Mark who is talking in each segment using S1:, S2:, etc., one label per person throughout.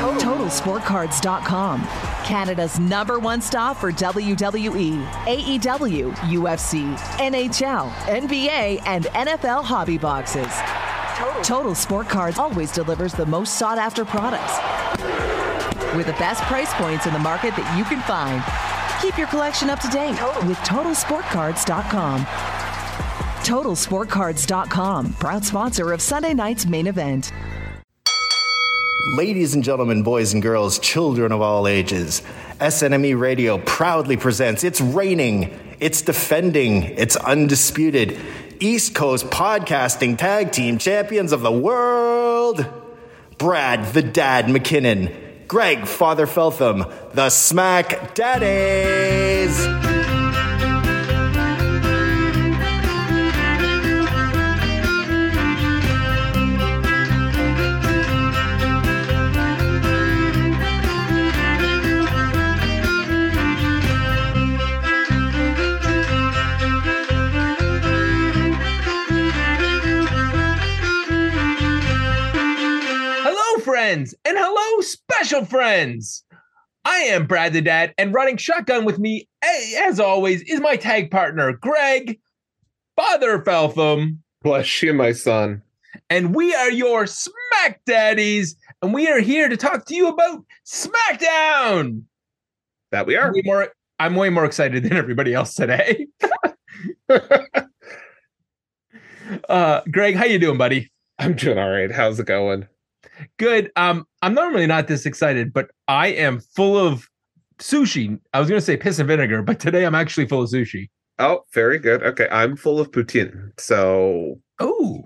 S1: TotalSportCards.com. Canada's number one stop for WWE, AEW, UFC, NHL, NBA, and NFL hobby boxes. Total Sport Cards always delivers the most sought after products with the best price points in the market that you can find. Keep your collection up to date with TotalSportCards.com. TotalSportCards.com, proud sponsor of Sunday night's main event.
S2: Ladies and gentlemen, boys and girls, children of all ages, SNME Radio proudly presents It's Raining, It's Defending, It's Undisputed, East Coast Podcasting Tag Team Champions of the World. Brad, the Dad McKinnon, Greg, Father Feltham, the Smack Daddies.
S3: Friends, and hello, special friends. I am Brad the Dad, and running shotgun with me, as always, is my tag partner, Greg, Father Feltham,
S4: Bless you, my son.
S3: and we are your Smack Daddies, and we are here to talk to you about SmackDown.
S4: That we are.
S3: Way more, I'm way more excited than everybody else today. uh, Greg, how you doing, buddy?
S4: I'm doing all right. How's it going?
S3: Good. Um, I'm normally not this excited, but I am full of sushi. I was gonna say piss and vinegar, but today I'm actually full of sushi.
S4: Oh, very good. Okay, I'm full of poutine. So
S3: Oh.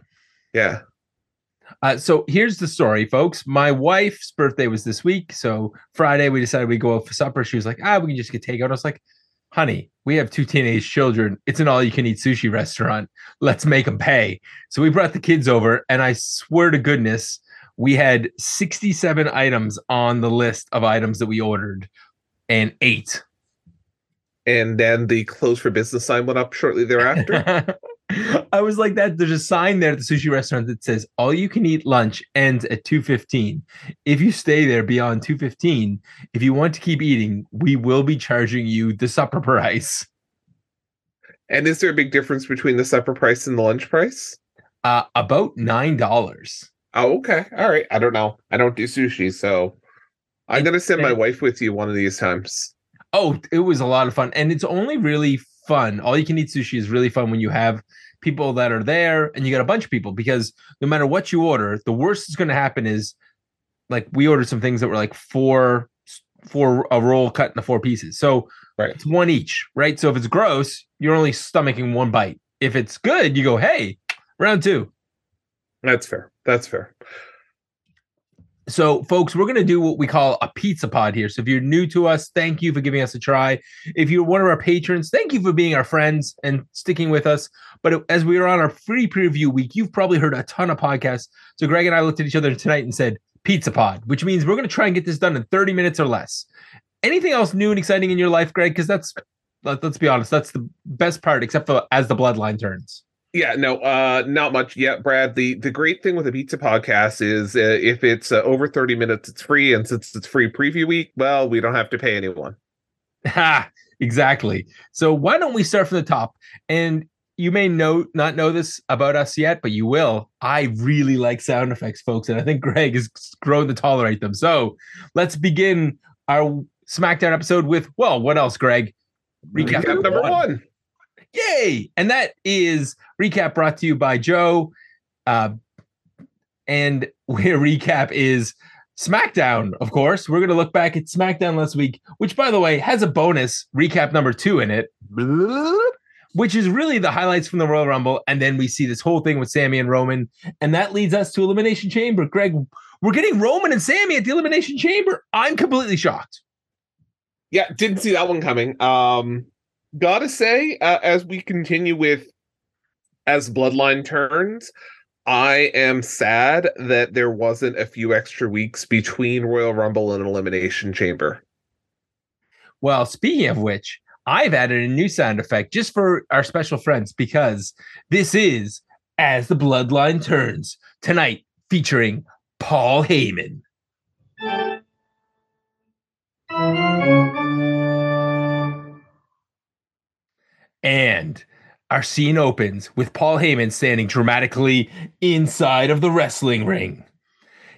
S4: yeah.
S3: Uh, so here's the story, folks. My wife's birthday was this week, so Friday we decided we'd go out for supper. She was like, "Ah, we can just get takeout." I was like, "Honey, we have two teenage children. It's an all-you-can-eat sushi restaurant. Let's make them pay." So we brought the kids over, and I swear to goodness, we had 67 items on the list of items that we ordered, and eight.
S4: And then the close for business sign went up shortly thereafter.
S3: I was like that. There's a sign there at the sushi restaurant that says all you can eat lunch ends at 2:15. If you stay there beyond 2:15, if you want to keep eating, we will be charging you the supper price.
S4: and is there a big difference between the supper price and the lunch price?
S3: Uh about nine dollars.
S4: Oh, okay. All right. I don't know. I don't do sushi, so I'm gonna send my wife with you one of these times.
S3: Oh, it was a lot of fun. And it's only really fun. All you can eat sushi is really fun when you have people that are there and you got a bunch of people because no matter what you order, the worst that's going to happen is like we ordered some things that were like four for a roll cut into four pieces. So
S4: Right.
S3: it's one each, right? So if it's gross, you're only stomaching one bite. If it's good, you go, hey, round two.
S4: That's fair. That's fair.
S3: So, folks, we're going to do what we call a pizza pod here. So, if you're new to us, thank you for giving us a try. If you're one of our patrons, thank you for being our friends and sticking with us. But as we are on our free preview week, you've probably heard a ton of podcasts. So, Greg and I looked at each other tonight and said, Pizza pod, which means we're going to try and get this done in 30 minutes or less. Anything else new and exciting in your life, Greg? Because that's, let, us be honest, that's the best part, except for as the bloodline turns.
S4: Yeah, no, uh, not much yet, Brad. The the great thing with a pizza podcast is uh, if it's uh, over 30 minutes, it's free. And since it's free preview week, well, we don't have to pay anyone.
S3: Ha, exactly. So why don't we start from the top? And you may know not know this about us yet, but you will. I really like sound effects, folks, and I think Greg is grown to tolerate them. So let's begin our SmackDown episode with well, what else, Greg?
S4: Recap, number one.
S3: Yay! And that is recap brought to you by Joe. Uh, and where recap is SmackDown, of course. We're going to look back at SmackDown last week, which, by the way, has a bonus recap number two in it, which is really the highlights from the Royal Rumble. And then we see this whole thing with Sami and Roman. And that leads us to Elimination Chamber. Greg, we're getting Roman and Sami at the Elimination Chamber. I'm completely shocked.
S4: Yeah, didn't see that one coming. Um, gotta say, uh, as we continue with as Bloodline turns, I am sad that there wasn't a few extra weeks between Royal Rumble and Elimination Chamber.
S3: Well, speaking of which, I've added a new sound effect just for our special friends because this is As the Bloodline Turns tonight featuring Paul Heyman. And our scene opens with Paul Heyman standing dramatically inside of the wrestling ring.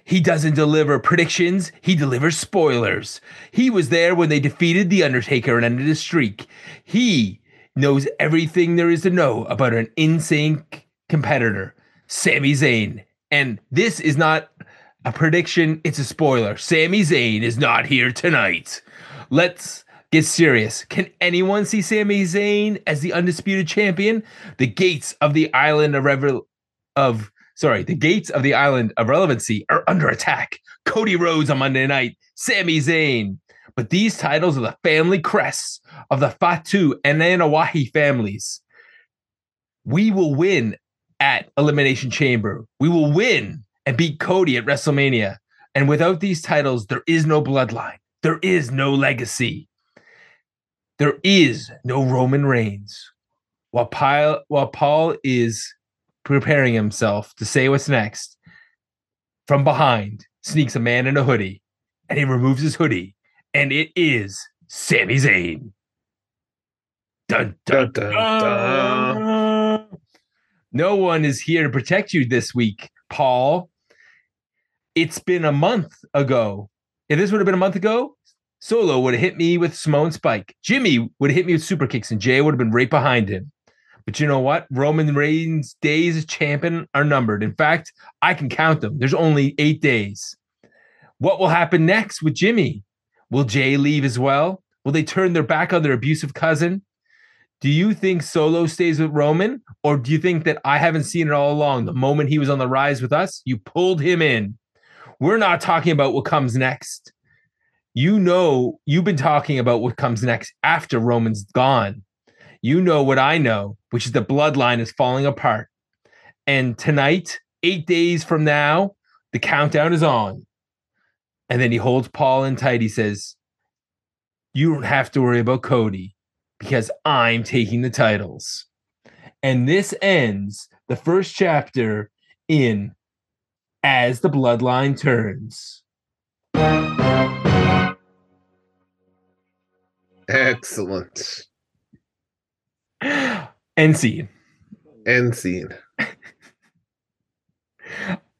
S3: He doesn't deliver predictions, he delivers spoilers. He was there when they defeated The Undertaker and ended his streak. He knows everything there is to know about an insane competitor, Sami Zayn. And this is not a prediction, it's a spoiler. Sami Zayn is not here tonight. Let's get serious. Can anyone see Sami Zayn as the undisputed champion? The gates of the island of, revel- of sorry, the gates of the island of relevancy are under attack. Cody Rhodes on Monday night, Sami Zayn. But these titles are the family crests of the Fatu and Anoa'i families. We will win at Elimination Chamber. We will win and beat Cody at WrestleMania. And without these titles, there is no bloodline. There is no legacy. There is no Roman Reigns. While Paul, while Paul is preparing himself to say what's next. From behind sneaks a man in a hoodie, and he removes his hoodie, and it is Sami Zayn. Dun, dun, dun, dun. No one is here to protect you this week, Paul. It's been a month ago. If this would have been a month ago, Solo would have hit me with Samoan Spike. Jimmy would have hit me with super kicks, and Jey would have been right behind him. But you know what? Roman Reigns' days as champion are numbered. In fact, I can count them. There's only eight days. What will happen next with Jimmy? Will Jey leave as well? Will they turn their back on their abusive cousin? Do you think Solo stays with Roman? Or do you think that I haven't seen it all along? The moment he was on the rise with us, you pulled him in. We're not talking about what comes next. You know, you've been talking about what comes next after Roman's gone. You know what I know, which is the bloodline is falling apart. And tonight, eight days from now, the countdown is on. And then he holds Paul in tight. He says, You don't have to worry about Cody because I'm taking the titles. And this ends the first chapter in As the Bloodline Turns.
S4: Excellent.
S3: End scene.
S4: End scene.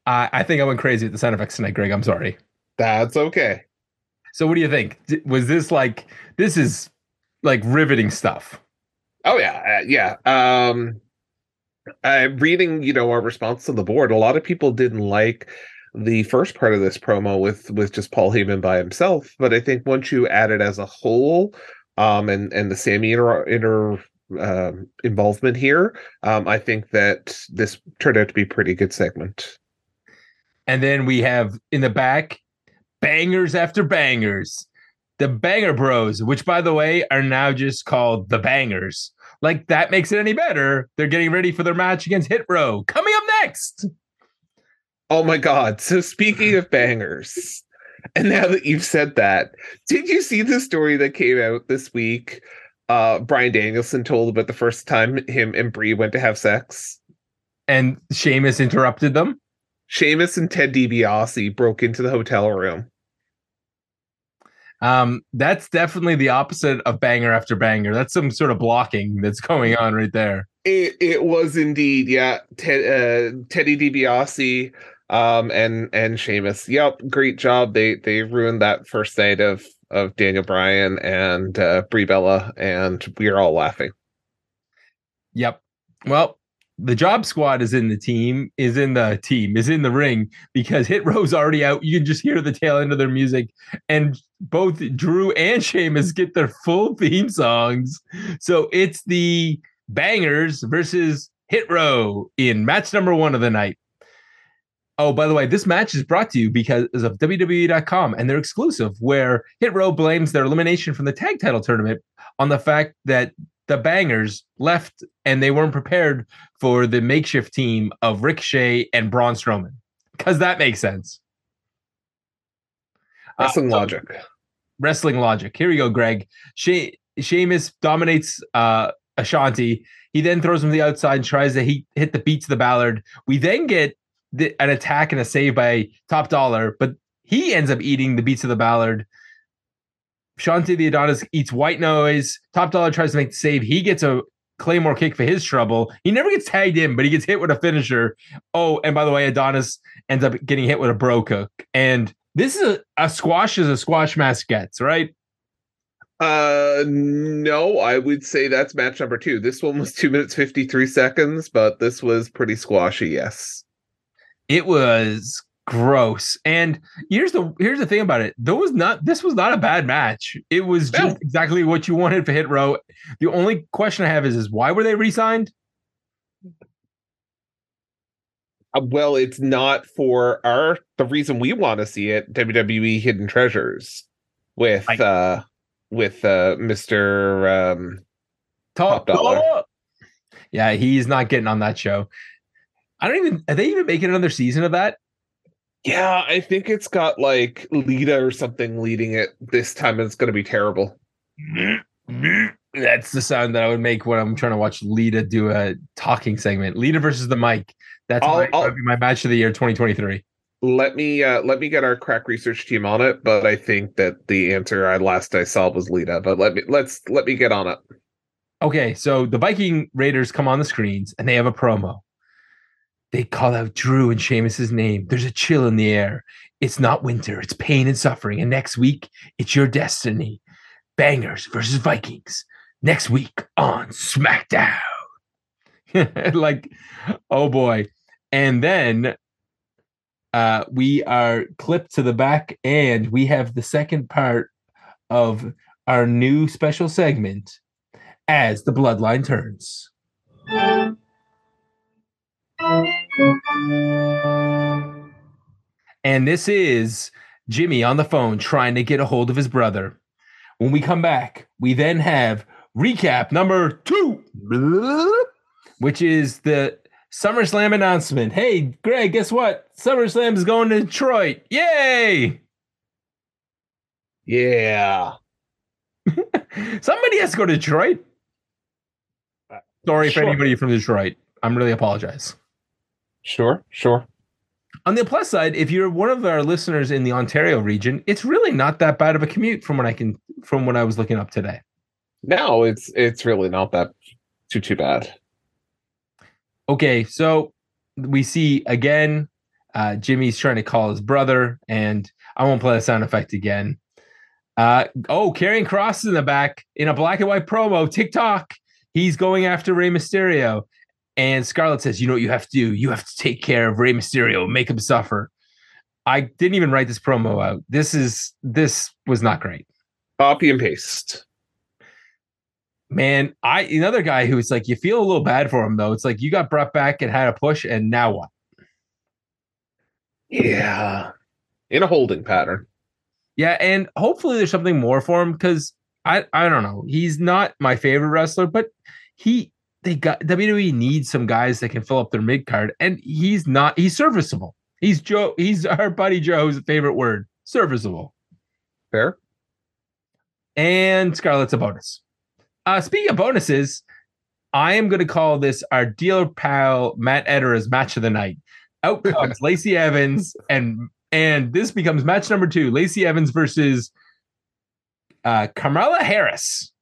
S3: I, I think I went crazy with the sound effects tonight, Greg. I'm sorry.
S4: That's okay.
S3: So, what do you think? Was this like this is like riveting stuff?
S4: Oh yeah, uh, yeah. Um, uh, reading, you know, our response to the board, a lot of people didn't like the first part of this promo with with just Paul Heyman by himself, but I think once you add it as a whole, um, and and the Sami inter, inter um, involvement here, um, I think that this turned out to be a pretty good segment.
S3: And then we have in the back bangers after bangers. The Banger Bros, which by the way are now just called the Bangers. Like that makes it any better. They're getting ready for their match against Hit Row. Coming up next.
S4: Oh my God. So speaking of bangers, and now that you've said that, did you see the story that came out this week uh Bryan Danielson told about the first time him and Brie went to have sex.
S3: And Sheamus interrupted them.
S4: Sheamus and Ted DiBiase broke into the hotel room.
S3: Um, that's definitely the opposite of banger after banger. That's some sort of blocking that's going on right there.
S4: It it was indeed, yeah. Ted, uh, Teddy DiBiase, um, and and Sheamus. Yep, great job. They they ruined that first night of of Daniel Bryan and uh, Brie Bella, and we are all laughing.
S3: Yep. Well, the job squad is in the team, is in the team, is in the ring because Hit Row's already out. You can just hear the tail end of their music, and both Drew and Sheamus get their full theme songs. So it's the bangers versus Hit Row in match number one of the night. Oh, by the way, this match is brought to you because of WWE.com and they're exclusive, where Hit Row blames their elimination from the tag title tournament on the fact that the bangers left and they weren't prepared for the makeshift team of Rick Ricochet and Braun Strowman. Because that makes sense.
S4: Wrestling uh, so, logic.
S3: Wrestling logic. Here we go, Greg. She- Sheamus dominates uh, Ashante. He then throws him to the outside and tries to hit, hit the beat to the Ballard. We then get the, an attack and a save by Top Dollar, but he ends up eating the beats of the Ballard. Shantae the Adonis eats white noise. Top Dollar tries to make the save. He gets a Claymore kick for his trouble. He never gets tagged in, but he gets hit with a finisher. Oh, and by the way, Adonis ends up getting hit with a brogue hook. And this is a, a squash as a squash match gets, right?
S4: Uh, no, I would say that's match number two. This one was two minutes fifty three seconds, but this was pretty squashy. Yes,
S3: it was gross. And here's the here's the thing about it. There was not this was not a bad match. It was just exactly what you wanted for Hit Row. The only question I have is is why were they re-signed?
S4: Uh, well, it's not for our the reason we want to see it. WWE Hidden Treasures with
S3: Right.
S4: uh with uh Mister um
S3: Top,
S4: Top dollar.
S3: Yeah, he's not getting on that show. I don't even are they even making another season of that?
S4: Yeah, I think it's got like Lita or something leading it this time. It's going to be terrible.
S3: That's the sound that I would make when I'm trying to watch Lita do a talking segment. Lita versus the mic. That's
S4: I'll-
S3: my,
S4: I'll-
S3: my match of the year 2023.
S4: Let me uh let me get our crack research team on it, but I think that the answer I last I saw was Lita. But let me let's let me get on it.
S3: Okay, so the Viking Raiders come on the screens and they have a promo. They call out Drew and Sheamus's name. There's a chill in the air. It's not winter, it's pain and suffering. And next week, it's your destiny. Bangers versus Vikings. Next week on SmackDown. like, oh boy. And then uh we are clipped to the back and we have the second part of our new special segment as the bloodline turns. And this is Jimmy on the phone trying to get a hold of his brother. When we come back, we then have recap number two, which is the SummerSlam announcement. Hey, Greg, guess what? SummerSlam is going to Detroit. Yay!
S4: Yeah.
S3: Somebody has to go to Detroit. Uh, Sorry
S4: Sure.
S3: for anybody from Detroit. I'm really apologize.
S4: Sure, sure.
S3: On the plus side, if you're one of our listeners in the Ontario region, it's really not that bad of a commute from what I can from what I was looking up today.
S4: No, it's it's really not that too too bad.
S3: Okay, so we see again uh, Jimmy's trying to call his brother, and I won't play the sound effect again. Uh, oh, Karrion Kross in the back in a black and white promo, TikTok. He's going after Rey Mysterio. And Scarlett says, You know what you have to do? You have to take care of Rey Mysterio, make him suffer. I didn't even write this promo out. This is this was not great.
S4: Copy and paste.
S3: Man, I another guy who's like, you feel a little bad for him though. It's like you got brought back and had a push, and now what?
S4: Yeah. In a holding pattern.
S3: Yeah, and hopefully there's something more for him because I I don't know. He's not my favorite wrestler, but he they got WWE needs some guys that can fill up their mid card, and he's not. He's serviceable. He's Joe. He's our buddy Joe's favorite word. Serviceable.
S4: Fair.
S3: And Scarlett's a bonus. Uh, speaking of bonuses, I am going to call this our dealer pal Matt Edera's match of the night. Out comes Lacey Evans, and and this becomes match number two: Lacey Evans versus uh, Carmella Harris.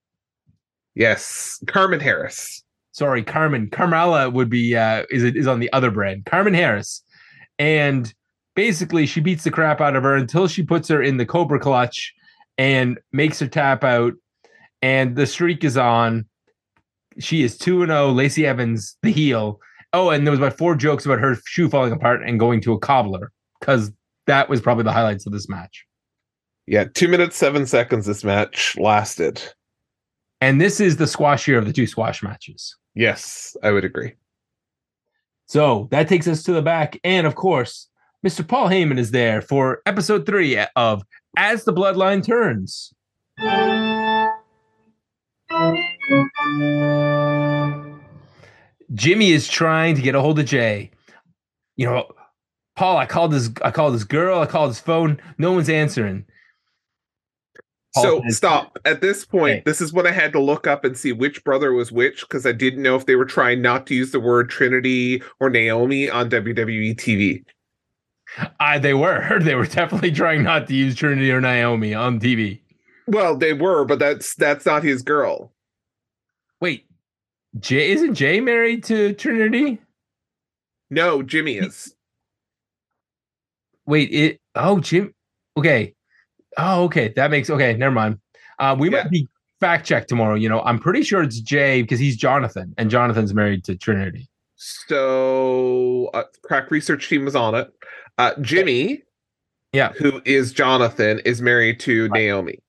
S4: Yes. Carmen Harris.
S3: Sorry, Carmen. Carmella would be uh, is is on the other brand. Carmen Harris, and basically she beats the crap out of her until she puts her in the Cobra clutch and makes her tap out, and the streak is on. She is two and zero. Lacey Evans, the heel. Oh, and there was about four jokes about her shoe falling apart and going to a cobbler because that was probably the highlights of this match.
S4: Yeah, two minutes seven seconds this match lasted.
S3: And this is the squashier of the two squash matches.
S4: Yes, I would agree.
S3: So that takes us to the back. And of course, Mr. Paul Heyman is there for episode three of As the Bloodline Turns. Jimmy is trying to get a hold of Jey. You know, Paul, I called this I called this girl, I called his phone, no one's answering.
S4: So stop. At this point,
S3: Okay.
S4: this is when I had to look up and see which brother was which because I didn't know if they were trying not to use the word Trinity or Naomi on WWE TV.
S3: I, they were. They were definitely trying not to use Trinity or Naomi on TV.
S4: Well, they were, but that's that's not his girl.
S3: Wait, Jey isn't Jey married to Trinity?
S4: No, Jimmy is.
S3: Wait, it oh Jim okay. Oh, okay. That makes okay, never mind. Uh we
S4: Yeah.
S3: might be fact checked tomorrow. You know, I'm pretty sure it's Jey because he's Jonathan, and Jonathan's married to Trinity.
S4: So, uh, crack research team was on it. Uh, Jimmy,
S3: Yeah.
S4: who is Jonathan, is married to Naomi.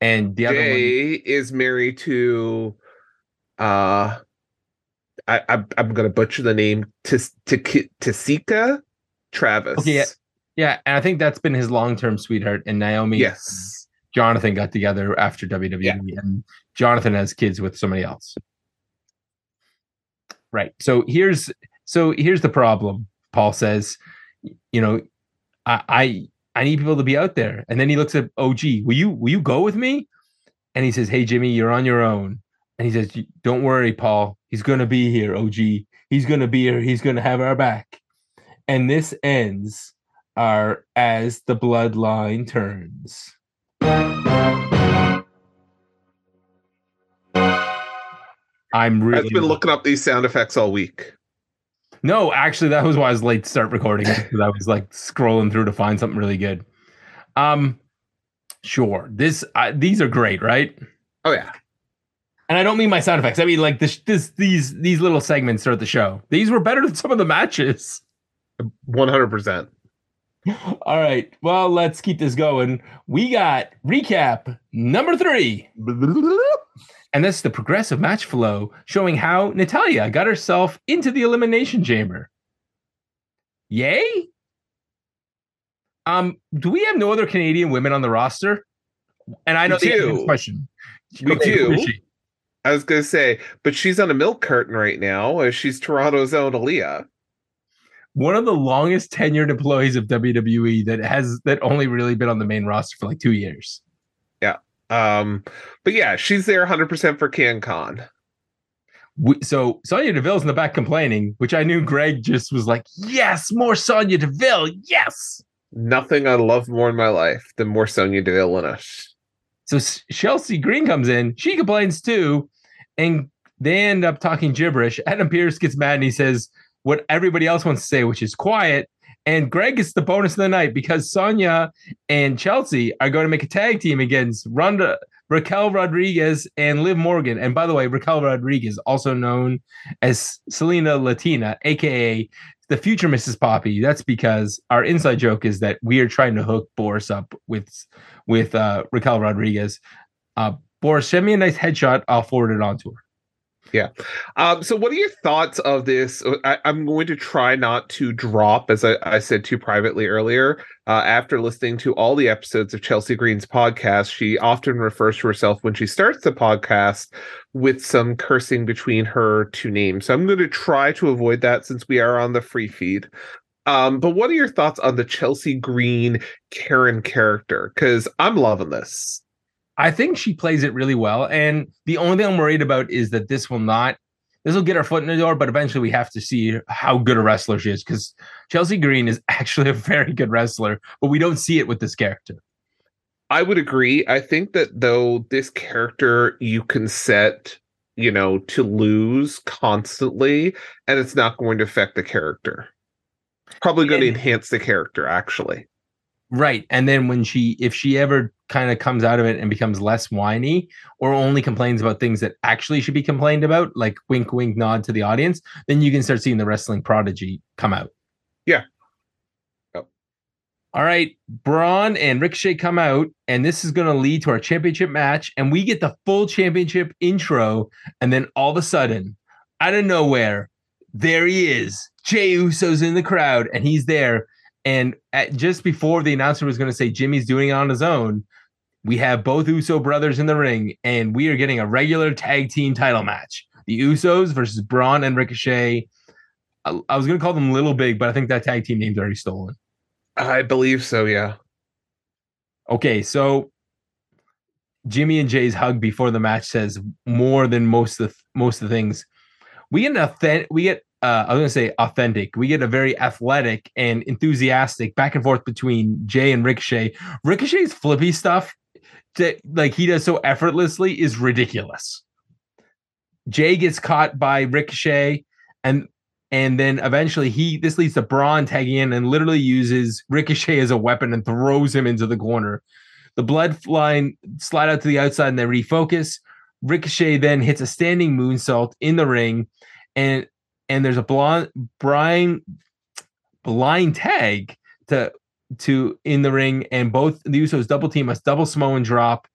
S3: And the other one
S4: Jey is married to, uh, I, I I'm gonna butcher the name. Tis, Tasika Travis.
S3: Okay, yeah. Yeah, and I think that's been his long-term sweetheart. And Naomi
S4: Yes.
S3: Jonathan got together after WWE,
S4: Yeah.
S3: and Jonathan has kids with somebody else. Right. So here's so here's the problem. Paul says, you know, I I, I need people to be out there, and then he looks at oh, OG. Will you will you go with me? And he says, Hey Jimmy, you're on your own. And he says, Don't worry, Paul. He's gonna be here. OG. He's gonna be here. He's gonna have our back. And this ends our as the bloodline turns. I'm really
S4: I've been looking up these sound effects all week.
S3: No, actually, that was why I was late to start recording because I was like scrolling through to find something really good. Um, sure. This uh, these are great, right?
S4: Oh yeah.
S3: And I don't mean my sound effects. I mean like this, this these these little segments throughout the show. These were better than some of the matches.
S4: One hundred percent.
S3: All right. Well, let's keep this going. We got recap number three. And that's the progressive match flow showing how Natalya got herself into the elimination chamber. Yay? Um, do we have no other Canadian women on the roster? And I know
S4: We
S3: the question.
S4: We
S3: Okay,
S4: do. I was gonna say, but she's on a milk carton right now. She's Toronto's own Aliyah.
S3: One of the longest tenured employees of WWE that has that only really been on the main roster for like two years. Yeah.
S4: Um, but yeah, she's there 100% for CanCon.
S3: We, so Sonya Deville's in the back complaining, which I knew Greg just was like, yes, more Sonya Deville, yes.
S4: Nothing I love more in my life than more Sonya Deville in it.
S3: So Chelsea Green comes in, she complains too, and they end up talking gibberish. Adam Pearce gets mad and he says what everybody else wants to say, which is quiet. And Greg gets the bonus of the night because Sonya and Chelsea are going to make a tag team against Ronda, Raquel Rodriguez, and Liv Morgan. And by the way, Raquel Rodriguez, also known as Selena Latina, aka the future Mrs. Poppy. That's because our inside joke is that we are trying to hook Boris up with with uh, Raquel Rodriguez. Uh, Boris, send me a nice headshot. I'll forward it on to her.
S4: Um, so what are your thoughts of this? I, I'm going to try not to drop, as I, I said to you privately earlier. Uh, after listening to all the episodes of Chelsea Green's podcast, she often refers to herself when she starts the podcast with some cursing between her two names. So I'm going to try to avoid that since we are on the free feed. Um, but what are your thoughts on the Chelsea Green Karen character? Because I'm loving this.
S3: I think she plays it really well. And the only thing I'm worried about is that this will not, this will get her foot in the door, but eventually we have to see how good a wrestler she is because Chelsea Green is actually a very good wrestler, but we don't see it with this character.
S4: I would agree. I think that though this character you can set, you know, to lose constantly, and it's not going to affect the character. Probably going to enhance the character, actually.
S3: Right. And then when she, if she ever kind of comes out of it and becomes less whiny or only complains about things that actually should be complained about, like wink, wink, nod to the audience, then you can start seeing the wrestling prodigy come out.
S4: Yeah.
S3: All right. Braun and Ricochet come out, and this is going to lead to our championship match. And we get the full championship intro. And then all of a sudden, out of nowhere, there he is. Jey Uso's in the crowd, and he's there. And at, just before the announcer was going to say Jimmy's doing it on his own, we have both Uso brothers in the ring, and we are getting a regular tag team title match. The Usos versus Braun and Ricochet. I, I was going to call them Little Big, but I think that tag team name's already stolen.
S4: I believe so, yeah.
S3: Okay, so Jimmy and Jey's hug before the match says more than most of the, most of the things. We get an authentic. We get. Uh, I was gonna say authentic. We get a very athletic and enthusiastic back and forth between Jey and Ricochet. Ricochet's flippy stuff that like he does so effortlessly is ridiculous. Jey gets caught by Ricochet, and and then eventually he this leads to Braun tagging in and literally uses Ricochet as a weapon and throws him into the corner. The bloodline slide out to the outside and they refocus. Ricochet then hits a standing moonsault in the ring, and and there's a blonde blind blind tag to to in the ring, and both the Usos double team us, double Samoan drop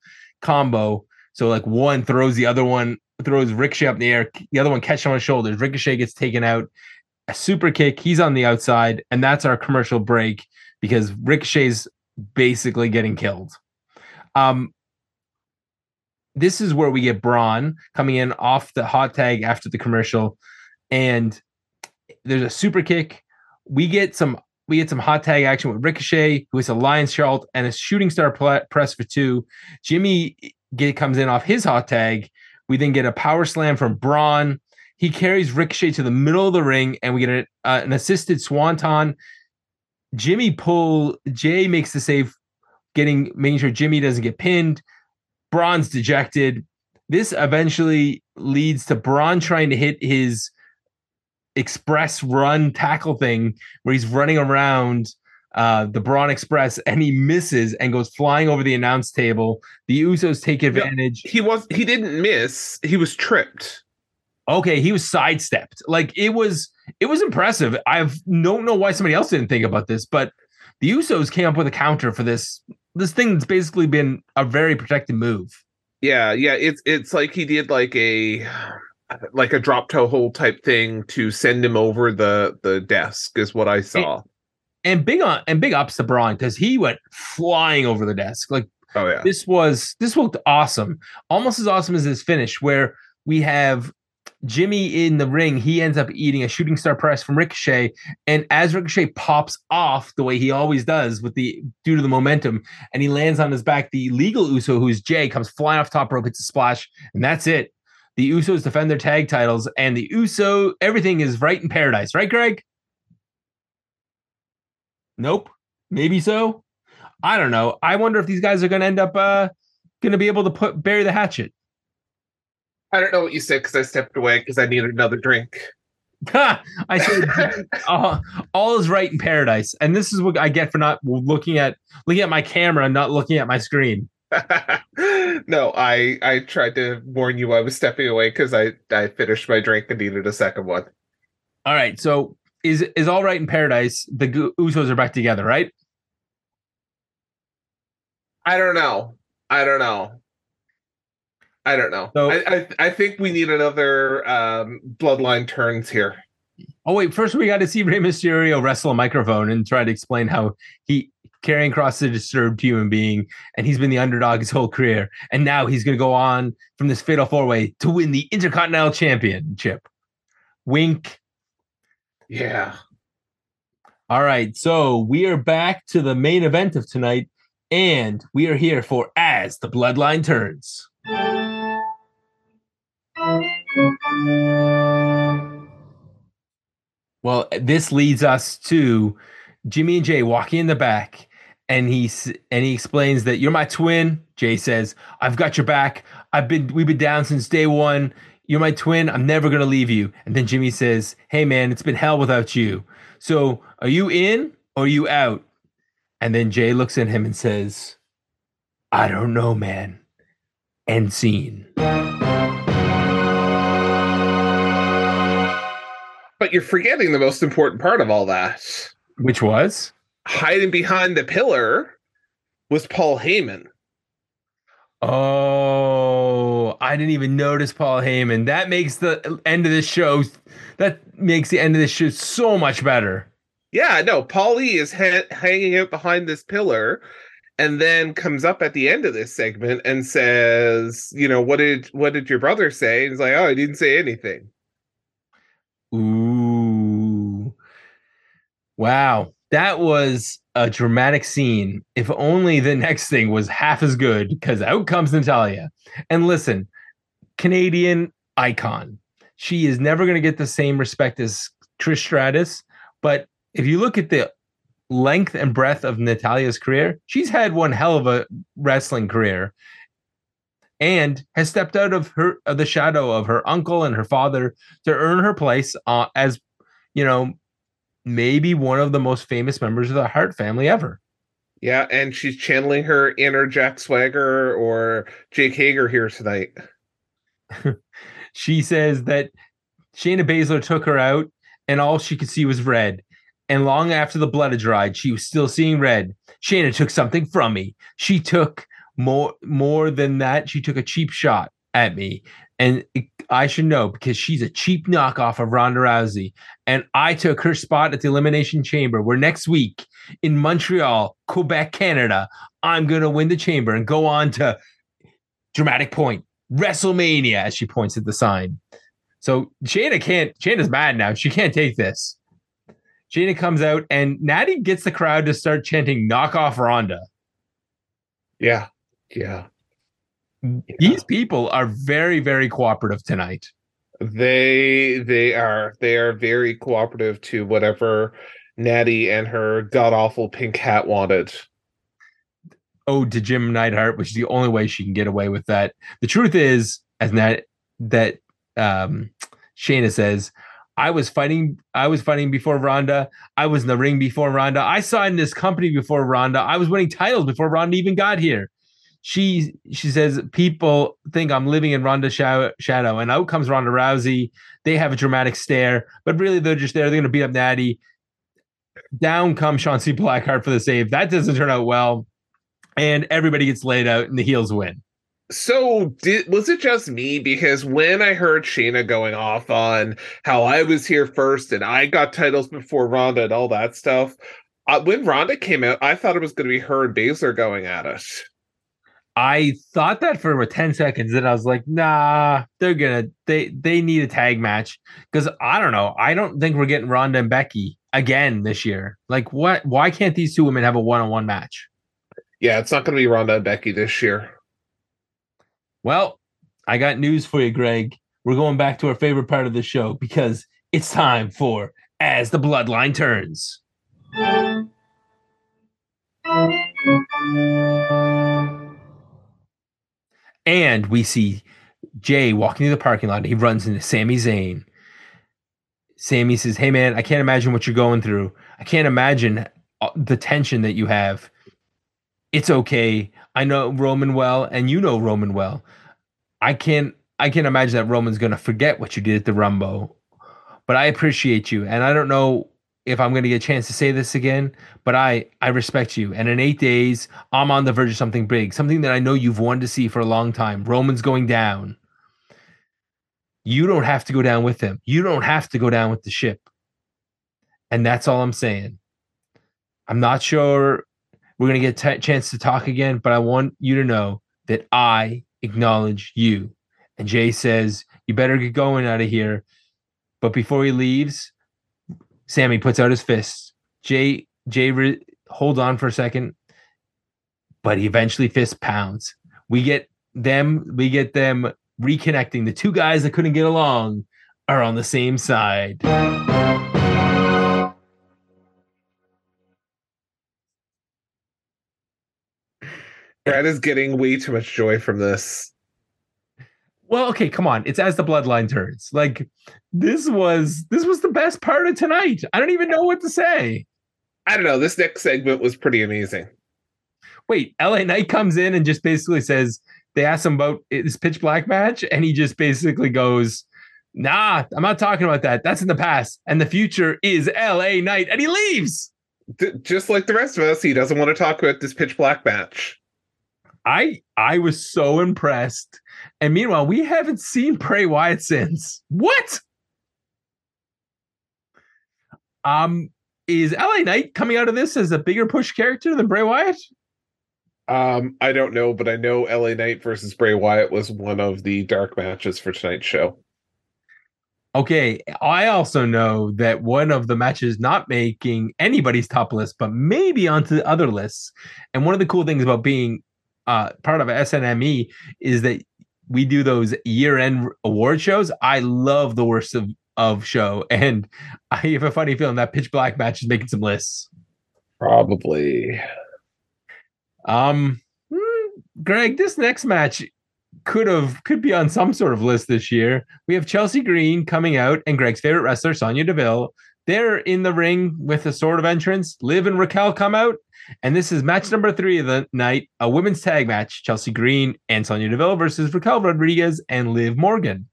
S3: combo. So like one throws the other one throws Ricochet up in the air, the other one catches on his shoulders. Ricochet gets taken out. A super kick, he's on the outside, and that's our commercial break because Ricochet's basically getting killed. Um, this is where we get Braun coming in off the hot tag after the commercial, and there's a super kick. We get some we get some hot tag action with Ricochet, who is a Lionsault and a shooting star press for two. Jimmy get, comes in off his hot tag. We then get a power slam from Braun. He carries Ricochet to the middle of the ring, and we get a, uh, an assisted swanton. Jimmy pull. Jey makes the save, getting making sure Jimmy doesn't get pinned. Braun's dejected. This eventually leads to Braun trying to hit his express run tackle thing where he's running around uh, the Braun Express and he misses and goes flying over the announce table. The Usos take advantage.
S4: he was he didn't miss. He was tripped.
S3: Okay, he was sidestepped. Like it was it was impressive. I don't know why somebody else didn't think about this, but the Usos came up with a counter for this this thing that's basically been a very protected move.
S4: Yeah, yeah. It's it's like he did like a like a drop toe hold type thing to send him over the the desk is what I saw.
S3: And, and big on and big ups to Braun because he went flying over the desk. Like
S4: oh yeah,
S3: this was this looked awesome, almost as awesome as his finish, where we have Jimmy in the ring. He ends up eating a shooting star press from Ricochet, and as Ricochet pops off the way he always does with the due to the momentum, and he lands on his back, the legal Uso, who's Jey, comes flying off top rope, hits a splash, and that's it. The Usos defend their tag titles, and the Uso everything is right in paradise, right, Greg? Nope. Maybe so. I don't know. I wonder if these guys are going to end up uh, going to be able to put bury the hatchet.
S4: I don't know what you said because I stepped away because I needed another drink.
S3: I said uh, all is right in paradise, and this is what I get for not looking at looking at my camera and not looking at my screen.
S4: no, I I tried to warn you I was stepping away because I I finished my drink and needed a second one.
S3: All right, so is is all right in paradise. The Usos are back together, right?
S4: I don't know. I don't know. I don't know. So, I, I, I think we need another um, bloodline turns here.
S3: Oh wait, first we got to see Rey Mysterio wrestle a microphone and try to explain how he carrying across a disturbed human being, and he's been the underdog his whole career, and now he's going to go on from this fatal four way to win the Intercontinental Championship. Wink,
S4: yeah.
S3: All right. So we are back to the main event of tonight, and we are here for As the Bloodline Turns. Well, this leads us to Jimmy and Jey walking in the back, and he and he explains that you're my twin. Jey says, "I've got your back. I've been we've been down since day one. You're my twin. I'm never going to leave you. And then Jimmy says, Hey, man, it's been hell without you. So are you in or are you out? And then Jey looks at him and says, I don't know, man. End scene.
S4: But you're forgetting the most important part of all that.
S3: Which was?
S4: Hiding behind the pillar was Paul Heyman.
S3: Oh, I didn't even notice Paul Heyman. That makes the end of the show. That makes the end of the show so much better.
S4: Yeah, no, Paulie is ha- hanging out behind this pillar, and then comes up at the end of this segment and says, "You know, what did what did your brother say?" And he's like, "Oh, I didn't say anything."
S3: Ooh, wow, that was a dramatic scene. If only the next thing was half as good, because out comes Natalya. And listen, Canadian icon. She is never going to get the same respect as Trish Stratus. But if you look at the length and breadth of Natalya's career, she's had one hell of a wrestling career. and has stepped out of her of the shadow of her uncle and her father to earn her place uh, as you know maybe one of the most famous members of the Hart family ever.
S4: Yeah, and she's channeling her inner Jack Swagger or Jake Hager here tonight.
S3: she says that Shayna Baszler took her out and all she could see was red. And long after the blood had dried, she was still seeing red. Shayna took something from me. She took more more than that. She took a cheap shot at me. And I should know because she's a cheap knockoff of Ronda Rousey. And I took her spot at the Elimination Chamber, where next week in Montreal, Quebec, Canada, I'm going to win the chamber and go on to dramatic point, WrestleMania, as she points at the sign. So Shayna can't, Shayna's mad now. She can't take this. Shayna comes out and Natty gets the crowd to start chanting, knock off Ronda.
S4: Yeah. Yeah.
S3: These people are very, very cooperative tonight.
S4: They they are they are very cooperative to whatever Natty and her god awful pink hat wanted.
S3: Oh, to Jim Neidhart, which is the only way she can get away with that. The truth is, as that that um Shayna says, I was fighting. I was fighting before Ronda. I was in the ring before Ronda. I saw in this company before Ronda. I was winning titles before Ronda even got here she she says people think I'm living in Ronda's shadow, and out comes Ronda Rousey. They have a dramatic stare, but really they're just there. They're going to beat up Natty. Down comes Shotzi Blackheart for the save. That doesn't turn out well, and everybody gets laid out, and the heels win.
S4: So did was it just me? Because when I heard Shayna going off on how I was here first and I got titles before Ronda and all that stuff, uh, when Ronda came out, I thought it was going to be her and Baszler going at it.
S3: I thought that for 10 seconds, and I was like, nah, they're gonna they they need a tag match. Because I don't know. I don't think we're getting Ronda and Becky again this year. Like what why can't these two women have a one-on-one match?
S4: Yeah, it's not gonna be Ronda and Becky this year.
S3: Well, I got news for you, Greg. We're going back to our favorite part of the show because it's time for As the Bloodline Turns. And we see Jey walking through the parking lot. He runs into Sami Zayn. Sami says, Hey, man, I can't imagine what you're going through. I can't imagine uh, the tension that you have. It's okay. I know Roman well, and you know Roman well. I can't. I can't imagine that Roman's going to forget what you did at the Rumble, but I appreciate you, and I don't know if I'm going to get a chance to say this again, but I I respect you. And in eight days, I'm on the verge of something big, something that I know you've wanted to see for a long time. Roman's going down. You don't have to go down with him. You don't have to go down with the ship. And that's all I'm saying. I'm not sure we're going to get a t- chance to talk again, but I want you to know that I acknowledge you. And Jey says, You better get going out of here. But before he leaves, Sami puts out his fist. Jey Jey re- hold on for a second, but he eventually fist pounds. We get them. We get them reconnecting. The two guys that couldn't get along are on the same side.
S4: Brad is getting way too much joy from this.
S3: Well, okay, come on. It's as the bloodline turns. Like this was this was the best part of tonight. I don't even know what to say.
S4: I don't know. This next segment was pretty amazing.
S3: Wait, LA Knight comes in and just basically says they ask him about this pitch black match, and he just basically goes, Nah, I'm not talking about that. That's in the past, and the future is LA Knight, and he leaves.
S4: D- just like the rest of us, he doesn't want to talk about this pitch black match.
S3: I I was so impressed. And meanwhile, we haven't seen Bray Wyatt since. What? Um, is LA Knight coming out of this as a bigger push character than Bray Wyatt?
S4: Um, I don't know, but I know LA Knight versus Bray Wyatt was one of the dark matches for tonight's show.
S3: Okay, I also know that one of the matches not making anybody's top list, but maybe onto the other lists. And one of the cool things about being uh, part of SNME is that we do those year-end award shows. I love the worst of of show, and I have a funny feeling that Pitch Black match is making some lists.
S4: Probably.
S3: Um, hmm, Greg, this next match, could have could be on some sort of list this year. We have Chelsea Green coming out and Greg's favorite wrestler Sonya Deville. They're in the ring with a sort of entrance. Liv and Raquel come out, and this is match number three of the night, a women's tag match: Chelsea Green and Sonya Deville versus Raquel Rodriguez and Liv Morgan.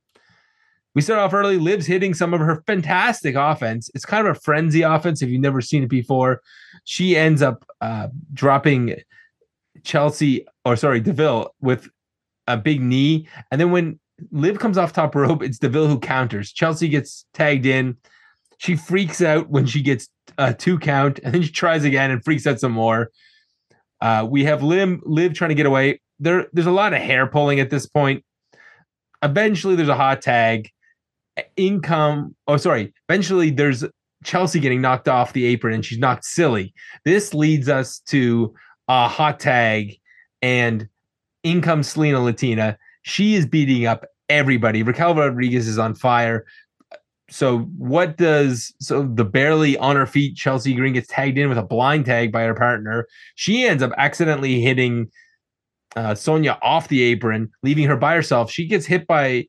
S3: We start off early. Liv's hitting some of her fantastic offense. It's kind of a frenzy offense if you've never seen it before. She ends up uh, dropping Chelsea, or sorry, Deville with a big knee. And then when Liv comes off top rope, it's Deville who counters. Chelsea gets tagged in. She freaks out when she gets a two count, and then she tries again and freaks out some more. Uh, we have Liv, Liv trying to get away. There, there's a lot of hair pulling at this point. Eventually, there's a hot tag. Income. Oh, sorry. Eventually, there's Chelsea getting knocked off the apron, and she's knocked silly. This leads us to a hot tag, and in comes Selena Latina. She is beating up everybody. Raquel Rodriguez is on fire. So what does so the barely on her feet Chelsea Green gets tagged in with a blind tag by her partner. She ends up accidentally hitting uh, Sonya off the apron, leaving her by herself. She gets hit by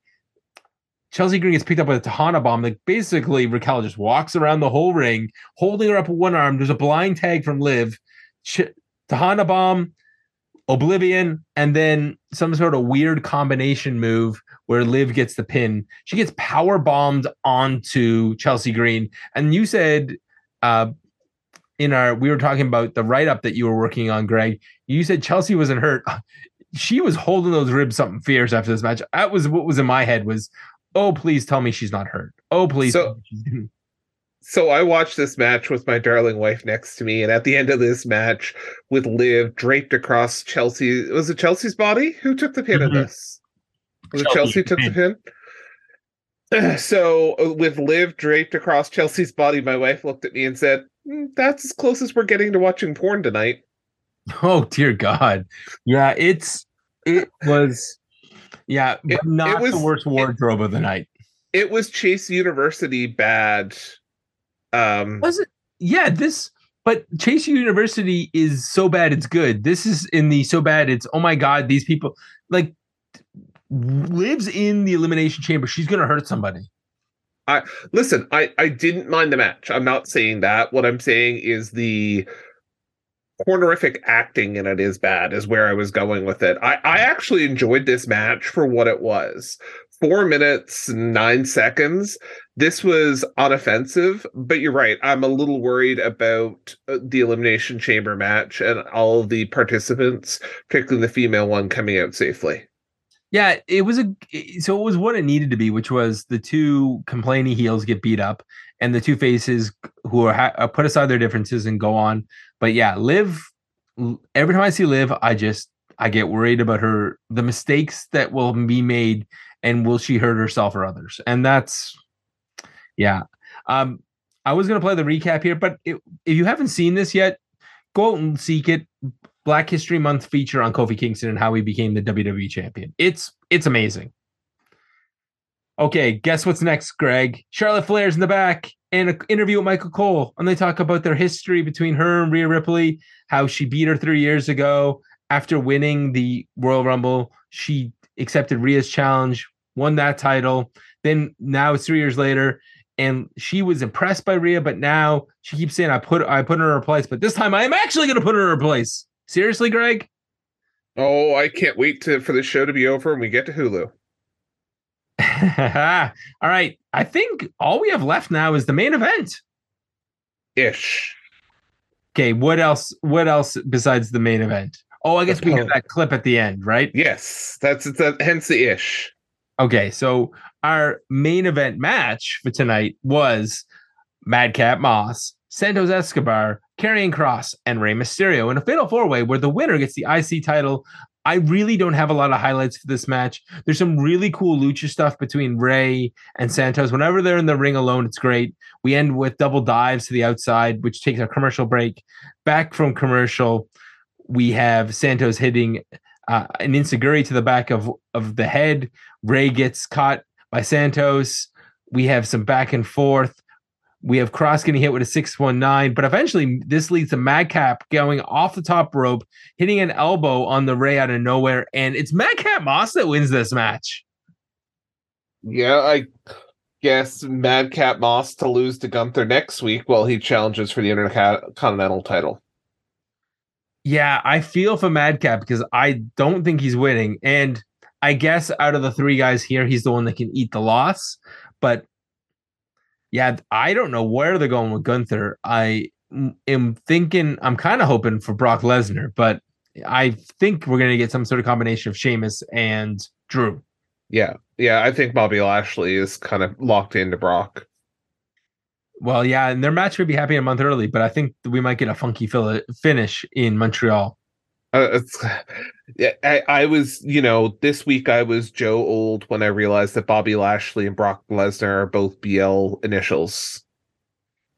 S3: Chelsea Green gets picked up with a Tejana bomb. Like basically, Raquel just walks around the whole ring, holding her up with one arm. There's a blind tag from Liv. Ch- Tejana bomb Oblivion, and then some sort of weird combination move where Liv gets the pin. She gets power bombed onto Chelsea Green. And you said uh, in our we were talking about the write up that you were working on, Greg. You said Chelsea wasn't hurt. She was holding those ribs something fierce after this match. That was what was in my head was, oh please tell me she's not hurt. Oh please.
S4: So, so I watched this match with my darling wife next to me, and at the end of this match, with Liv draped across Chelsea, was it Chelsea's body? Who took the pin mm-hmm. in this? Was Chelsea, it Chelsea took the pin? So uh, with Liv draped across Chelsea's body, my wife looked at me and said, mm, "That's as close as we're getting to watching porn tonight."
S3: Oh dear God! Yeah, it's it was yeah, it, not it was, the worst wardrobe it, of the night.
S4: It was Chase University bad um,
S3: was it? Yeah, this. But Chase University is so bad it's good. This is in the so bad it's oh my god these people like lives in the elimination chamber. She's gonna hurt somebody.
S4: I listen. I I didn't mind the match. I'm not saying that. What I'm saying is the horrific acting in it is bad. Is where I was going with it. I I actually enjoyed this match for what it was four minutes nine seconds. This was unoffensive but you're right. I'm a little worried about uh, the elimination chamber match and all the participants particularly the female one coming out safely.
S3: Yeah it was a so it was what it needed to be which was the two complaining heels get beat up and the two faces who are uh, put aside their differences and go on. But yeah liv every time i see liv i just i get worried about her the mistakes that will be made and will she hurt herself or others? And that's yeah. Um, I was gonna play the recap here, but it, if you haven't seen this yet, go out and seek it. Black History Month feature on Kofi Kingston and how he became the WWE champion. It's it's amazing. Okay, guess what's next, Greg? Charlotte Flair's in the back and an interview with Michael Cole, and they talk about their history between her and Rhea Ripley, how she beat her three years ago after winning the Royal Rumble. She accepted Rhea's challenge, won that title. Then now it's three years later, and she was impressed by Rhea, but now she keeps saying I put I put her in her place, but this time I am actually going to put her in her place. Seriously, Greg?
S4: Oh, I can't wait to for the show to be over and we get to Hulu.
S3: all right, I think all we have left now is the main event.
S4: Ish.
S3: Okay, what else? What else besides the main event? Oh, I guess we have oh. that clip at the end, right?
S4: Yes, that's that. Hence the ish.
S3: Okay, so our main event match for tonight was Madcap Moss, Santos Escobar, Karrion Kross, and Rey Mysterio in a fatal four way where the winner gets the IC title. I really don't have a lot of highlights for this match. There's some really cool lucha stuff between Rey and Santos. Whenever they're in the ring alone, it's great. We end with double dives to the outside, which takes a commercial break. Back from commercial, we have Santos hitting uh, an enzuigiri to the back of of the head. Rey gets caught by Santos. We have some back and forth. We have Kross getting hit with a 619, but eventually this leads to Madcap going off the top rope, hitting an elbow on the Rey out of nowhere. And it's Madcap Moss that wins this match.
S4: Yeah, I guess Madcap Moss to lose to Gunther next week while he challenges for the Intercontinental title.
S3: Yeah, I feel for Madcap because I don't think he's winning. And I guess out of the three guys here, he's the one that can eat the loss. But yeah, I don't know where they're going with Gunther. I am thinking, I'm kind of hoping for Brock Lesnar, but I think we're going to get some sort of combination of Sheamus and Drew.
S4: Yeah. Yeah. I think Bobby Lashley is kind of locked into Brock.
S3: Well, yeah, and their match would be happy a month early, but I think we might get a funky finish in Montreal.
S4: Uh, I, I was, you know, this week I was Joe old when I realized that Bobby Lashley and Brock Lesnar are both BL initials.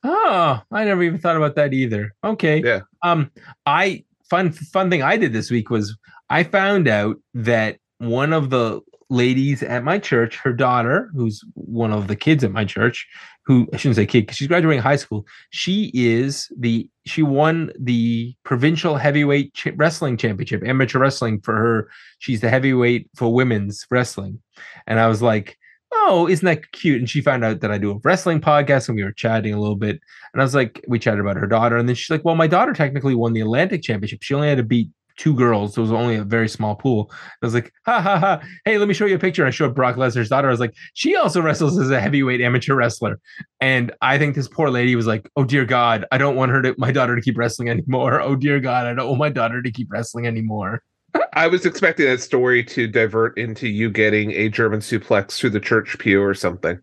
S3: Oh, I never even thought about that either. Okay.
S4: Yeah.
S3: Um, I fun fun thing I did this week was I found out that one of the ladies at my church, her daughter, who's one of the kids at my church, who I shouldn't say kid because she's graduating high school. She is the she won the provincial heavyweight ch- wrestling championship, amateur wrestling for her. She's the heavyweight for women's wrestling, and I was like, oh, isn't that cute? And she found out that I do a wrestling podcast, and we were chatting a little bit. And I was like, we chatted about her daughter, and then she's like, well, my daughter technically won the Atlantic championship. She only had to beat two girls. So it was only a very small pool. I was like, ha ha ha. Hey, let me show you a picture. I showed Brock Lesnar's daughter. I was like, she also wrestles as a heavyweight amateur wrestler. And I think this poor lady was like, oh dear God, I don't want her to my daughter to keep wrestling anymore. Oh dear God, I don't want my daughter to keep wrestling anymore.
S4: I was expecting that story to divert into you getting a German suplex through the church pew or something.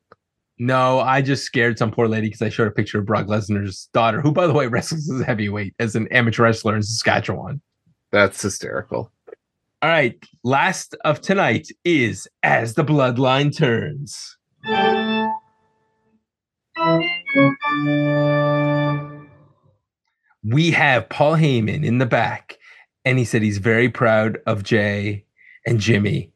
S3: No, I just scared some poor lady because I showed a picture of Brock Lesnar's daughter, who, by the way, wrestles as a heavyweight as an amateur wrestler in Saskatchewan.
S4: That's hysterical.
S3: All right. Last of tonight is As the Bloodline Turns. We have Paul Heyman in the back, and he said he's very proud of Jey and Jimmy.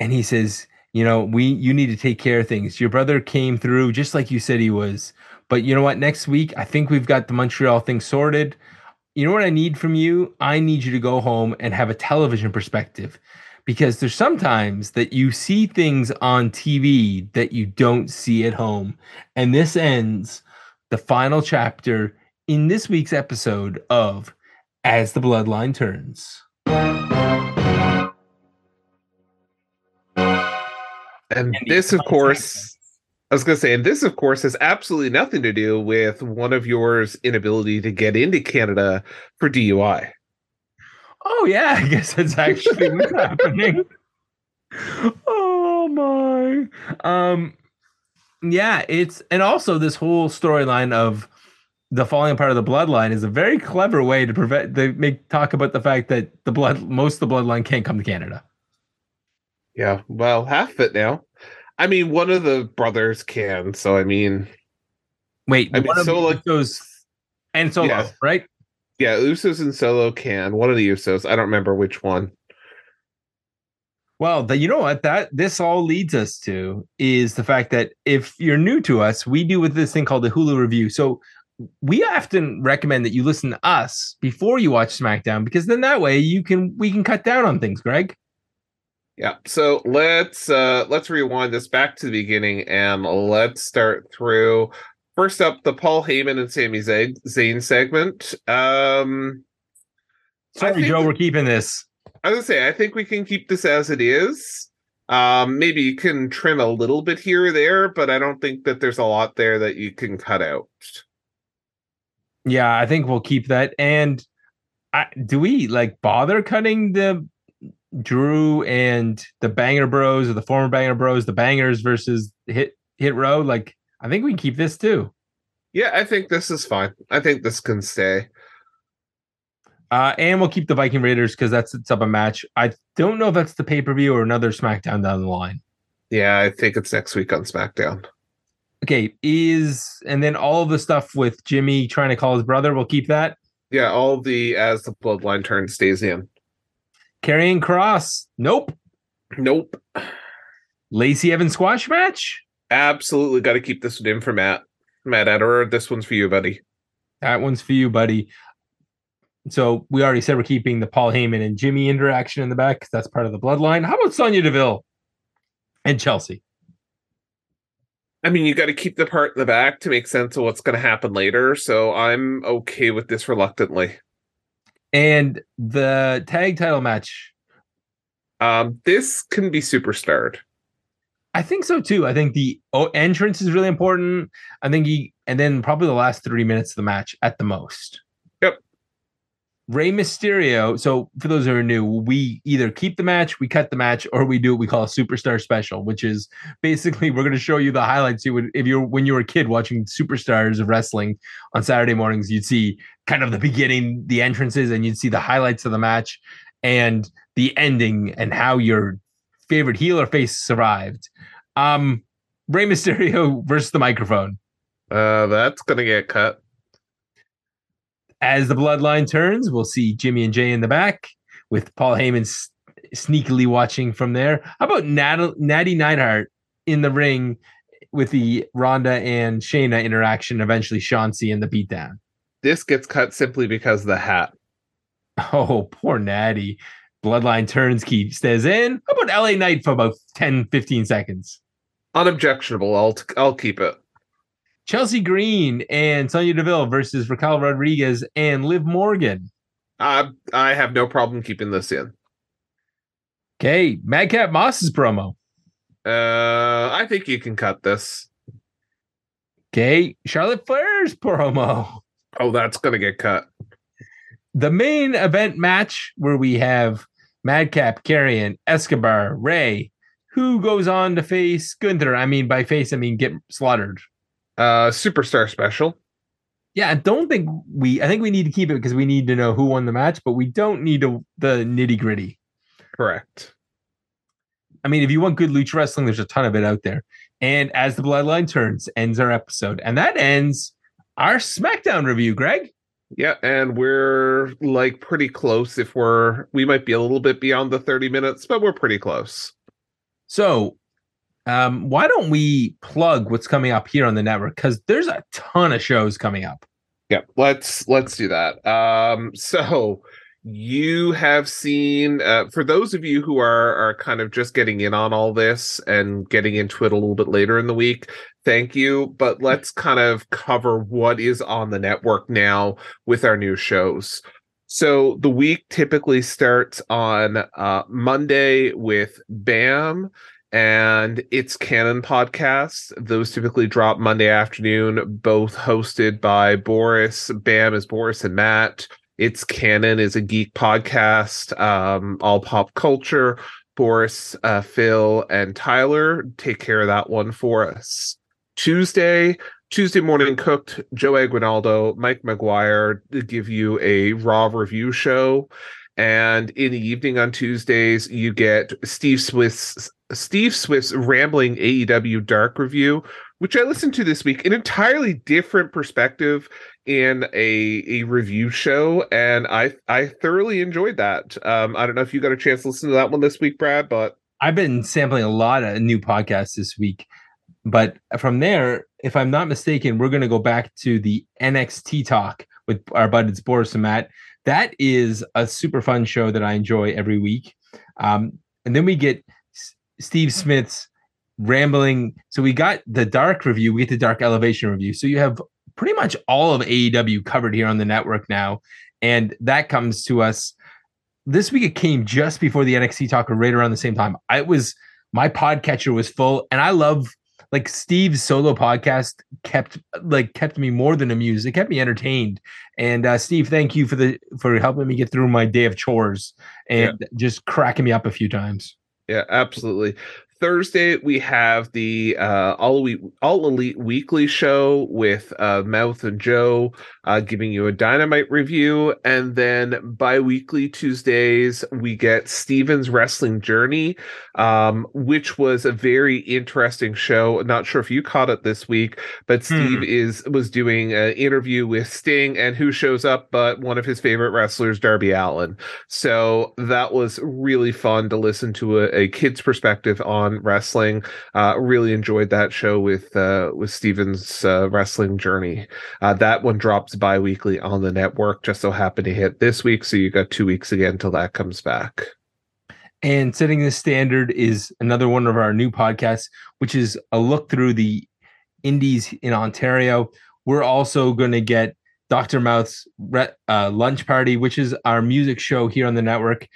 S3: And he says, you know, we you need to take care of things. Your brother came through just like you said he was. But you know what? Next week, I think we've got the Montreal thing sorted you know what I need from you? I need you to go home and have a television perspective because there's sometimes that you see things on TV that you don't see at home. And this ends the final chapter in this week's episode of As the Bloodline Turns.
S4: And, and this, of course, I was going to say, and this, of course, has absolutely nothing to do with one of yours inability to get into Canada for DUI.
S3: Oh yeah, I guess that's actually happening. Oh my. Um yeah, it's and also this whole storyline of the falling apart of the bloodline is a very clever way to prevent they make talk about the fact that the blood most of the bloodline can't come to Canada.
S4: Yeah, well, half of it now. I mean, one of the brothers can. So I mean,
S3: wait,
S4: I mean, Solo
S3: Usos and Solo, yeah. right?
S4: Yeah, Usos and Solo can. One of the Usos. I don't remember which one.
S3: Well, the, you know what that this all leads us to is the fact that if you're new to us, we do with this thing called the Hulu review. So we often recommend that you listen to us before you watch SmackDown because then that way you can we can cut down on things, Greg.
S4: Yeah. So let's uh let's rewind this back to the beginning and let's start through first up the Paul Heyman and Sami Zayn segment. Um
S3: Sorry, Joe, we're keeping this.
S4: I was gonna say I think we can keep this as it is. Um maybe you can trim a little bit here or there, but I don't think that there's a lot there that you can cut out.
S3: Yeah, I think we'll keep that. And I, do we like bother cutting the Drew and the Banger Bros or the former Banger Bros, the Bangers versus Hit Hit Row. Like, I think we can keep this too.
S4: Yeah, I think this is fine. I think this can stay.
S3: Uh, and we'll keep the Viking Raiders because that's it's up a match. I don't know if that's the pay per view or another SmackDown down the line.
S4: Yeah, I think it's next week on SmackDown.
S3: Okay, is and then all the stuff with Jimmy trying to call his brother, we'll keep that.
S4: Yeah, all the as the bloodline turns stays in.
S3: Karrion Kross. Nope.
S4: Nope.
S3: Lacey Evans squash match.
S4: Absolutely got to keep this one in for Matt. Matt Edward, this one's for you, buddy.
S3: That one's for you, buddy. So we already said we're keeping the Paul Heyman and Jimmy interaction in the back because that's part of the bloodline. How about Sonya Deville and Chelsea?
S4: I mean, you got to keep the part in the back to make sense of what's going to happen later. So I'm okay with this reluctantly.
S3: And the tag title match.
S4: Um, this can be super superstarred.
S3: I think so too. I think the entrance is really important. I think he, and then probably the last 30 minutes of the match at the most. Rey Mysterio. So for those who are new, we either keep the match, we cut the match, or we do what we call a superstar special, which is basically we're going to show you the highlights. You would, if you're when you were a kid watching superstars of wrestling on Saturday mornings, you'd see kind of the beginning, the entrances, and you'd see the highlights of the match and the ending and how your favorite heel or face survived. Um, Rey Mysterio versus the microphone.
S4: Uh, that's gonna get cut.
S3: As the bloodline turns, we'll see Jimmy and Jey in the back with Paul Heyman s- sneakily watching from there. How about Nat- Natty Neidhart in the ring with the Ronda and Shayna interaction? Eventually, Chauncey and the beatdown.
S4: This gets cut simply because of the hat.
S3: Oh, poor Natty. Bloodline turns, Keith stays in. How about LA Knight for about 10, 15 seconds?
S4: Unobjectionable. I'll t- I'll keep it.
S3: Chelsea Green and Sonya Deville versus Raquel Rodriguez and Liv Morgan.
S4: Uh, I have no problem keeping this in.
S3: Okay, Madcap Moss's promo.
S4: Uh, I think you can cut this.
S3: Okay, Charlotte Flair's promo.
S4: Oh, that's gonna get cut.
S3: The main event match where we have Madcap, Karrion, Escobar, Rey, who goes on to face Gunther. I mean, by face, I mean get slaughtered.
S4: Uh, superstar special.
S3: Yeah, I don't think we. I think we need to keep it because we need to know who won the match, but we don't need to, the nitty gritty.
S4: Correct.
S3: I mean, if you want good lucha wrestling, there's a ton of it out there. And as the bloodline turns, ends our episode, and that ends our SmackDown review. Greg.
S4: Yeah, and we're like pretty close. If we're, we might be a little bit beyond the 30 minutes, but we're pretty close.
S3: So, um, why don't we plug what's coming up here on the network? Because there's a ton of shows coming up.
S4: Yeah, let's let's do that. Um, so you have seen uh, for those of you who are are kind of just getting in on all this and getting into it a little bit later in the week thank you but let's kind of cover what is on the network now with our new shows so the week typically starts on uh, monday with bam and it's canon podcasts those typically drop monday afternoon both hosted by boris bam is boris and matt it's Canon is a geek podcast, um, all pop culture. Boris, uh, Phil, and Tyler take care of that one for us. Tuesday, Tuesday morning cooked. Joe Aguinaldo, Mike McGuire give you a raw review show. And in the evening on Tuesdays, you get Steve Swift's Steve Swift's rambling AEW Dark review, which I listened to this week, an entirely different perspective in a a review show, and I I thoroughly enjoyed that. Um, I don't know if you got a chance to listen to that one this week, Brad, but
S3: I've been sampling a lot of new podcasts this week. But from there, if I'm not mistaken, we're going to go back to the NXT talk with our buddies Boris and Matt. That is a super fun show that I enjoy every week. Um, and then we get S- Steve Smith's rambling. So we got the dark review, we get the dark elevation review. So you have pretty much all of AEW covered here on the network now. And that comes to us this week. It came just before the NXT talker, right around the same time. I was my podcatcher was full, and I love like Steve's solo podcast kept like kept me more than amused. It kept me entertained. And uh, Steve, thank you for the for helping me get through my day of chores and yeah. just cracking me up a few times.
S4: Yeah, absolutely. Thursday we have the uh, all elite all elite weekly show with uh, Mouth and Joe uh, giving you a dynamite review, and then bi-weekly Tuesdays we get Steven's Wrestling Journey, um, which was a very interesting show. Not sure if you caught it this week, but Steve hmm. is was doing an interview with Sting, and who shows up but one of his favorite wrestlers, Darby Allin. So that was really fun to listen to a, a kid's perspective on on wrestling. Uh, really enjoyed that show with uh, with Steven's uh, wrestling journey. Uh, that one drops bi-weekly on the network. Just so happened to hit this week, so you got two weeks again till that comes back.
S3: And setting the standard is another one of our new podcasts, which is a look through the indies in Ontario. We're also going to get Dr. Mouth's uh, lunch party, which is our music show here on the network.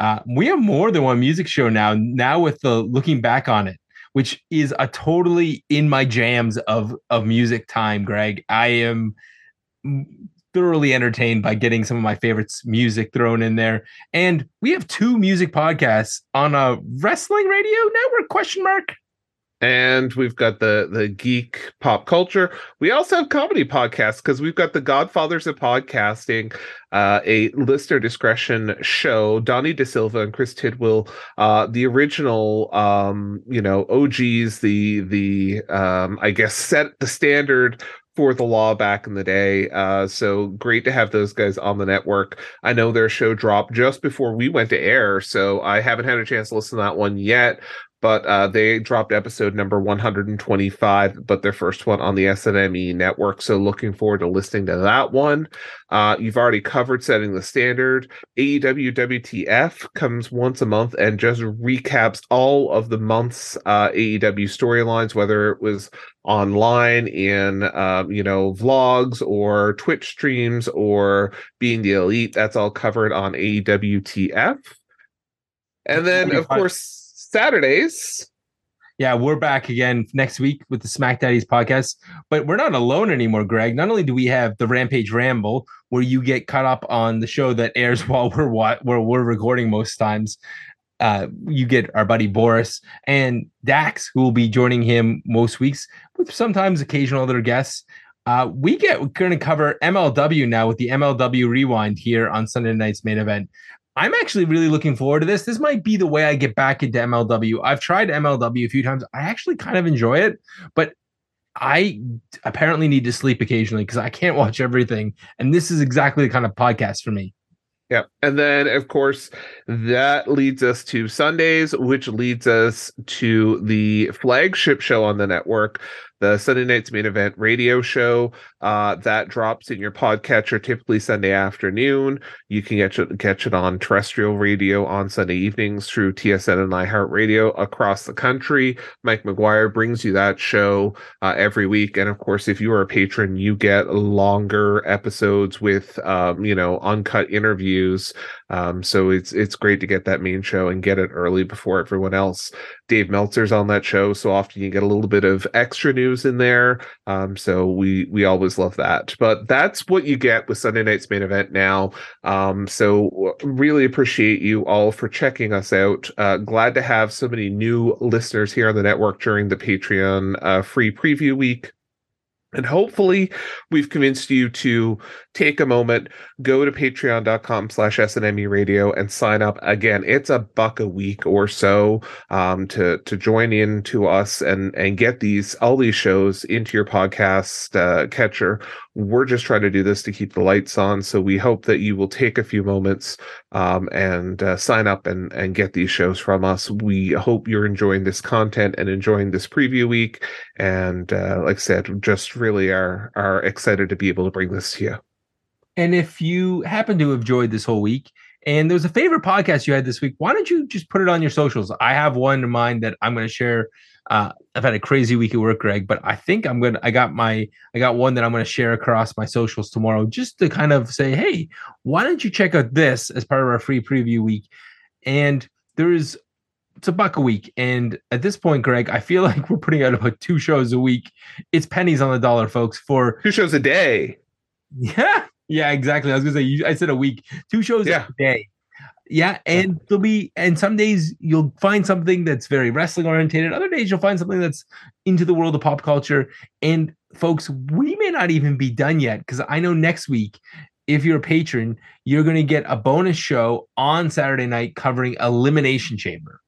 S3: Uh, we have more than one music show now. Now with the looking back on it, which is a totally in my jams of of music time. Greg, I am thoroughly entertained by getting some of my favorites music thrown in there. And we have two music podcasts on a wrestling radio network question mark.
S4: And we've got the the geek pop culture. We also have comedy podcasts because we've got the Godfathers of Podcasting, uh, a listener discretion show. Donnie De Silva and Chris Tidwell, uh, the original, um, you know, OGs, the the um, I guess set the standard for the law back in the day. Uh, so great to have those guys on the network. I know their show dropped just before we went to air, so I haven't had a chance to listen to that one yet but uh, they dropped episode number 125, but their first one on the SNME network. So looking forward to listening to that one. Uh, you've already covered setting the standard. AEW WTF comes once a month and just recaps all of the month's uh, AEW storylines, whether it was online in um, you know vlogs or Twitch streams or being the elite. That's all covered on AEWTF. And then, of course Saturdays.
S3: Yeah, we're back again next week with the Smack Daddies podcast. But we're not alone anymore, Greg. Not only do we have the Rampage Ramble, where you get caught up on the show that airs while we're where we're recording most times. Uh, you get our buddy Boris and Dax, who will be joining him most weeks with sometimes occasional other guests. Uh, we get we're going to cover MLW now with the MLW Rewind here on Sunday night's main event. I'm actually really looking forward to this. This might be the way I get back into MLW. I've tried MLW a few times. I actually kind of enjoy it, but I apparently need to sleep occasionally because I can't watch everything. And this is exactly the kind of podcast for me.
S4: Yeah. And then, of course, that leads us to Sundays, which leads us to the flagship show on the network, the Sunday Night's Main Event radio show. Uh, that drops in your podcatcher typically Sunday afternoon. You can catch it, catch it on terrestrial radio on Sunday evenings through TSN and iHeartRadio across the country. Mike McGuire brings you that show uh, every week. And of course, if you are a patron, you get longer episodes with, um, you know, uncut interviews. Um, so it's it's great to get that main show and get it early before everyone else. Dave Meltzer's on that show, so often you get a little bit of extra news in there. Um, so we we always love that. But that's what you get with Sunday night's main event now. Um, so really appreciate you all for checking us out. Uh, glad to have so many new listeners here on the network during the Patreon uh, free preview week. And hopefully we've convinced you to take a moment, go to patreon.com slash SNME radio and sign up. Again, it's a buck a week or so um, to to join in to us and and get these all these shows into your podcast uh, catcher. We're just trying to do this to keep the lights on. So we hope that you will take a few moments um, and uh, sign up and and get these shows from us. We hope you're enjoying this content and enjoying this preview week. And uh, like I said, just really are are excited to be able to bring this to you.
S3: And if you happen to have enjoyed this whole week and there's a favorite podcast you had this week, why don't you just put it on your socials? I have one in mind that I'm going to share. Uh, I've had a crazy week at work, Greg, but I think I'm going to, I got my, I got one that I'm going to share across my socials tomorrow just to kind of say, hey, why don't you check out this as part of our free preview week? And there is it's a buck a week. And at this point, Greg, I feel like we're putting out about two shows a week. It's pennies on the dollar, folks, for
S4: two shows a day.
S3: Yeah. Yeah, exactly. I was gonna say I said a week, two shows yeah. a day. Yeah, and there'll be and some days you'll find something that's very wrestling orientated. Other days you'll find something that's into the world of pop culture. And folks, we may not even be done yet because I know next week if you're a patron, you're going to get a bonus show on Saturday night covering Elimination Chamber.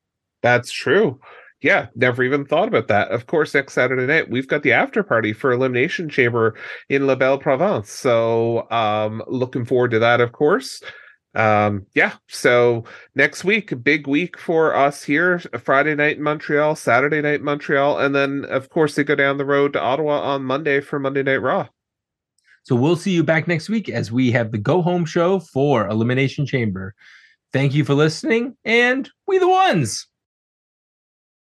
S4: That's true. Yeah, never even thought about that. Of course, next Saturday night we've got the after party for Elimination Chamber in La Belle Province. So, um, looking forward to that. Of course, um yeah so next week big week for us here friday night in montreal saturday night in montreal and then of course they go down the road to ottawa on monday for monday night raw
S3: So we'll see you back next week as we have the go home show for Elimination Chamber. Thank you for listening, and we the ones.